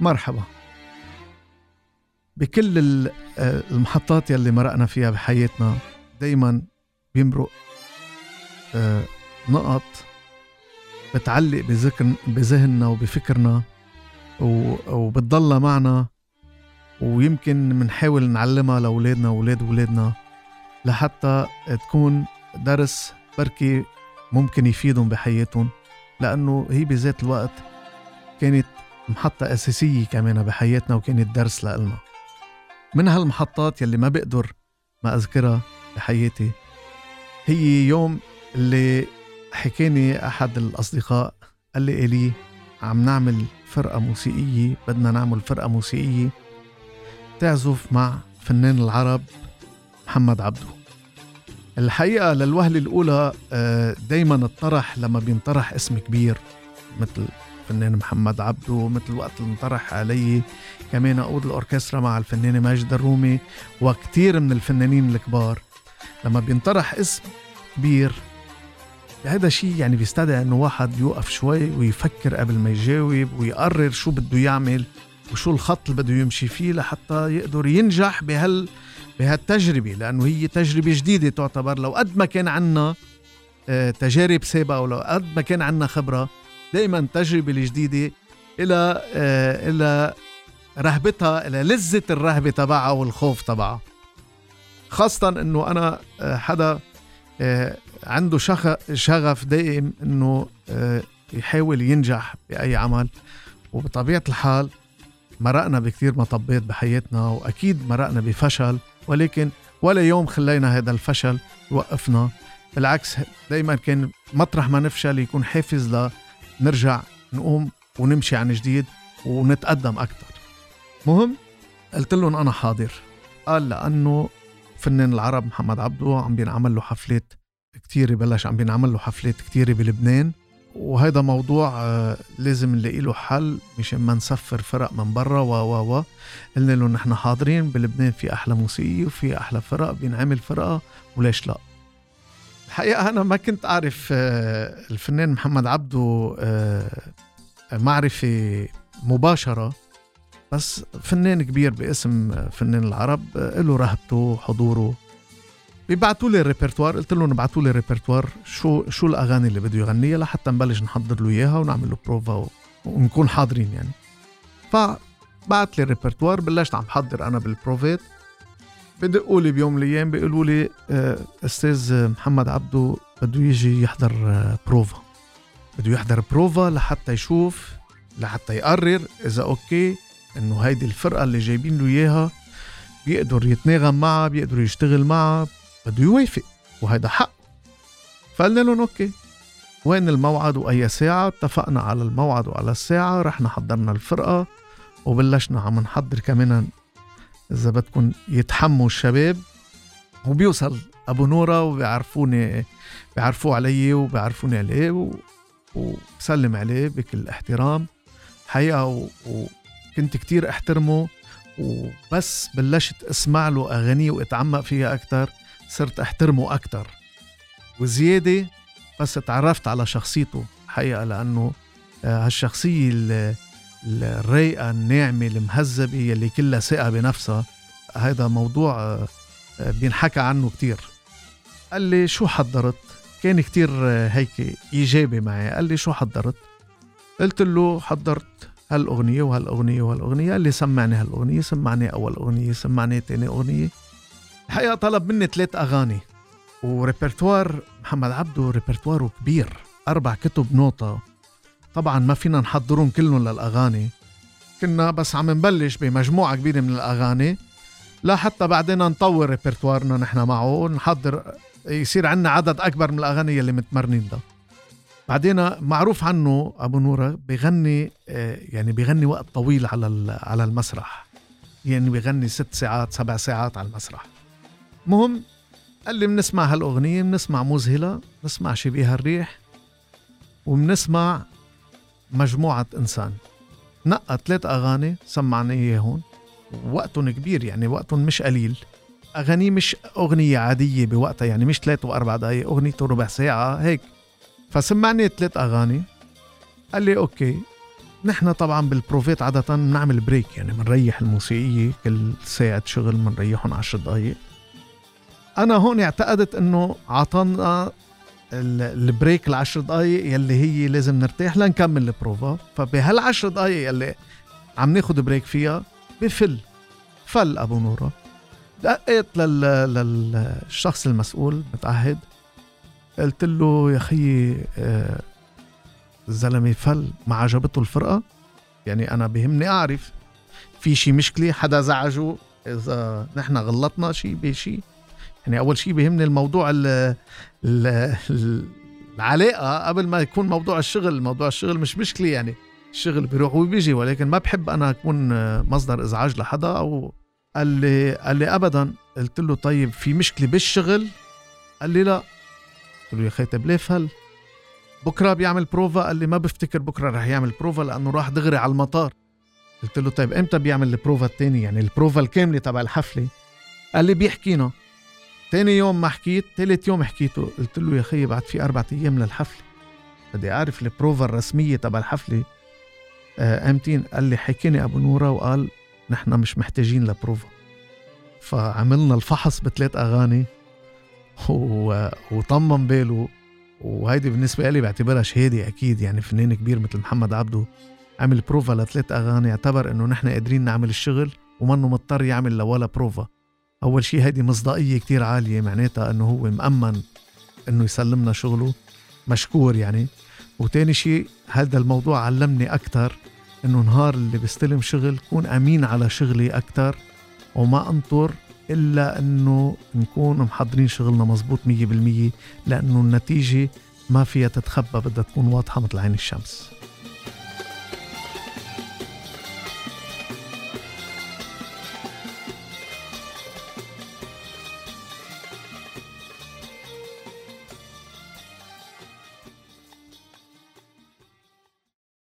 مرحبا. بكل آه، المحطات يلي مرقنا فيها بحياتنا دايما بيمرق آه، نقط بتعلق بذكر بذهننا وبفكرنا وبتضلها معنا ويمكن منحاول نعلمها لأولادنا وأولاد أولادنا لحتى تكون درس بركي ممكن يفيدهم بحياتهم لأنه هي بذات الوقت كانت محطة أساسية كمان بحياتنا وكانت درس لإلنا. من هالمحطات يلي ما بقدر ما أذكرها بحياتي هي يوم اللي حكاني أحد الأصدقاء قال لي إلي عم نعمل فرقة موسيقية بدنا نعمل فرقة موسيقية تعزف مع فنان العرب محمد عبدو. الحقيقة للوهلة الأولى آه، دايما الطرح لما بينطرح اسم كبير مثل الفنان محمد عبدو مثل وقت اللي انطرح علي كمان أقود الأوركسترا مع الفنان ماجد الرومي وكتير من الفنانين الكبار. لما بينطرح اسم كبير هذا شيء يعني بيستدعي إنه واحد يوقف شوي ويفكر قبل ما يجاوب ويقرر شو بده يعمل وشو الخط اللي بده يمشي فيه لحتى يقدر ينجح بهال بهالتجربة. لأنه هي تجربة جديدة تعتبر لو قد ما كان عنا آه، تجارب سابقة ولو قد ما كان عنا خبرة دائما التجربه الجديدة إلى آه، إلى رهبتها إلى لذة الرهبة تبعها والخوف تبعها. خاصه إنه أنا آه، حدا عنده شغف دائم إنه يحاول ينجح بأي عمل. وبطبيعة الحال مرقنا بكثير مطبات بحياتنا وأكيد مرقنا بفشل ولكن ولا يوم خلينا هذا الفشل يوقفنا. بالعكس دايما كان مطرح ما نفشل يكون حافز لنرجع نقوم ونمشي عن جديد ونتقدم أكثر مهم؟ قلت لهم أنا حاضر. قال لأنه فنان العرب محمد عبدو عم بينعمل له حفلات كتيرة بلش عم بينعمل له حفلات كتيرة بلبنان. وهذا موضوع آه، لازم نلاقي له حل مشان ما نسفر فرق من برا و و و. قلنا له نحن حاضرين بلبنان في أحلى موسيقى وفي أحلى فرق بينعمل فرقة وليش لا؟ الحقيقة أنا ما كنت أعرف آه، الفنان محمد عبده آه، معرفة مباشرة بس فنان كبير باسم فنان العرب له رهبته وحضوره. بيبعتوا لي ال répertoire قلت لهم ابعتوا لي ال répertoire شو شو الأغاني اللي بده يغنيها لحتى نبلش نحضر له إياها ونعمل له بروفا ونكون حاضرين يعني. فبعت لي ال répertoire بلشت عم بحضر أنا بالبروفات بدقوا لي بيوم من الأيام بيقولوا لي آه، أستاذ محمد عبدو بده يجي يحضر آه، بروفا. بده يحضر بروفا لحتى يشوف لحتى يقرر إذا okay إنه هيدي الفرقة اللي جايبين له إياها بيقدر يتناغم معها بيقدر يشتغل معها بده يوافق وهيدا حق. فقلنا لهم أوكي وين الموعد وأي ساعة؟ اتفقنا على الموعد وعلى الساعة رحنا حضرنا الفرقة وبلشنا عم نحضر كمان إذا بدكم يتحموا الشباب وبيوصل أبو نورة وبيعرفوني بيعرفوه علي وبيعرفوني عليه و... وبسلم عليه بكل احترام. حقيقة وكنت كتير أحترمه وبس بلشت أسمع له أغانيه وأتعمق فيها أكثر صرت أحترمه أكثر وزيادة بس تعرفت على شخصيته حقيقة لأنه آه، هالشخصية الرايقه الناعمه المهذبة يلي كلها ثقة بنفسها. هذا موضوع آه، آه، بينحكى عنه كتير. قال لي شو حضرت؟ كان كتير هيك ايجابي معي. قال لي شو حضرت؟ قلت له حضرت هالأغنية وهالأغنية وهالأغنية. قال لي سمعني هالأغنية سمعني أول أغنية سمعني تاني أغنية. الحقيقة طلب مني ثلاث أغاني. وريperتوار محمد عبده ريperتواره كبير. أربع كتب نوطه طبعا ما فينا نحضرهم كلهم للأغاني. كنا بس عم نبلش بمجموعة كبيرة من الأغاني. لا حتى بعدين نطور ريperتوارنا نحن معه نحضر يصير عندنا عدد أكبر من الأغاني اللي متمرنين ده. بعدين معروف عنه أبو نورة بغني آه، يعني بغني وقت طويل على على المسرح. يعني بغني ست ساعات سبع ساعات على المسرح. مهم قال لي بنسمع هالأغنية بنسمع مذهلة بنسمع شبيه الريح وبنسمع مجموعة إنسان. نقى ثلاث أغاني سمعنا إياهم وقتهم كبير يعني وقتهم مش قليل. أغاني مش أغنية عادية بوقتها يعني مش ثلاث وأربع دقايق أغنيته ربع ساعة هيك. فسمعني ثلاث أغاني. قال لي okay نحن طبعا بالبروفات عادة بنعمل break يعني بنريح الموسيقية كل ساعة شغل بنريحهم عشر دقايق. أنا هون اعتقدت إنه عطانا ال break العشر دقايق يلي هي لازم نرتاح لنكمل البروفا فبهالعشر دقايق يلي عم ناخد break فيها بفل. فل أبو نورا دقيت لل... للشخص المسؤول متعهد. قلت له يا خيي آه، الزلمه فل ما عجبته الفرقة؟ يعني أنا بهمني أعرف. في شي مشكلة؟ حدا زعجه؟ إذا نحن غلطنا شي بشي؟ يعني أول شيء بيهمني الموضوع ال ال العلاقة قبل ما يكون موضوع الشغل موضوع الشغل مش مشكلة يعني. الشغل بيروح وبيجي ولكن ما بحب أنا أكون مصدر إزعاج لحدا أو قال لي قال لي ابدا. قلت له طيب في مشكلة بالشغل؟ قال لي لا. قلت له يا أخي طيب ليه فل بكرة بيعمل بروفا. قال لي ما بفتكر بكرة رح يعمل بروفا لأنه راح دغري على المطار. قلت له طيب إمتى بيعمل البروفا الثاني يعني البروفا الكاملة تبع الحفلة. قال لي بيحكينا تاني يوم ما حكيت تالت يوم حكيته. قلت له يا خيي بعد في أربعة أيام للحفلة بدي أعرف البروفا الرسمية تبع الحفلة آه امتين قال لي حكيني أبو نورة وقال نحن مش محتاجين لبروفا فعملنا الفحص بثلاث أغاني و... وطمن باله. وهيدي بالنسبة لي بعتبرها شهادة أكيد. يعني فنان كبير مثل محمد عبده عمل بروفا لثلاث أغاني. اعتبر إنه نحن قادرين نعمل الشغل ومنه مضطر يعمل لولا بروفا أول شيء هيدي مصداقية كتير عالية معناتها إنه هو مأمن إنه يسلمنا شغله مشكور يعني. وتاني شيء هذا الموضوع علمني أكثر إنه نهار اللي بستلم شغل كون أمين على شغلي أكثر وما أنطر إلا إنه نكون محضرين شغلنا مزبوط مية بالمية لأنه النتيجة ما فيها تتخبى بدها تكون واضحة مثل عين الشمس.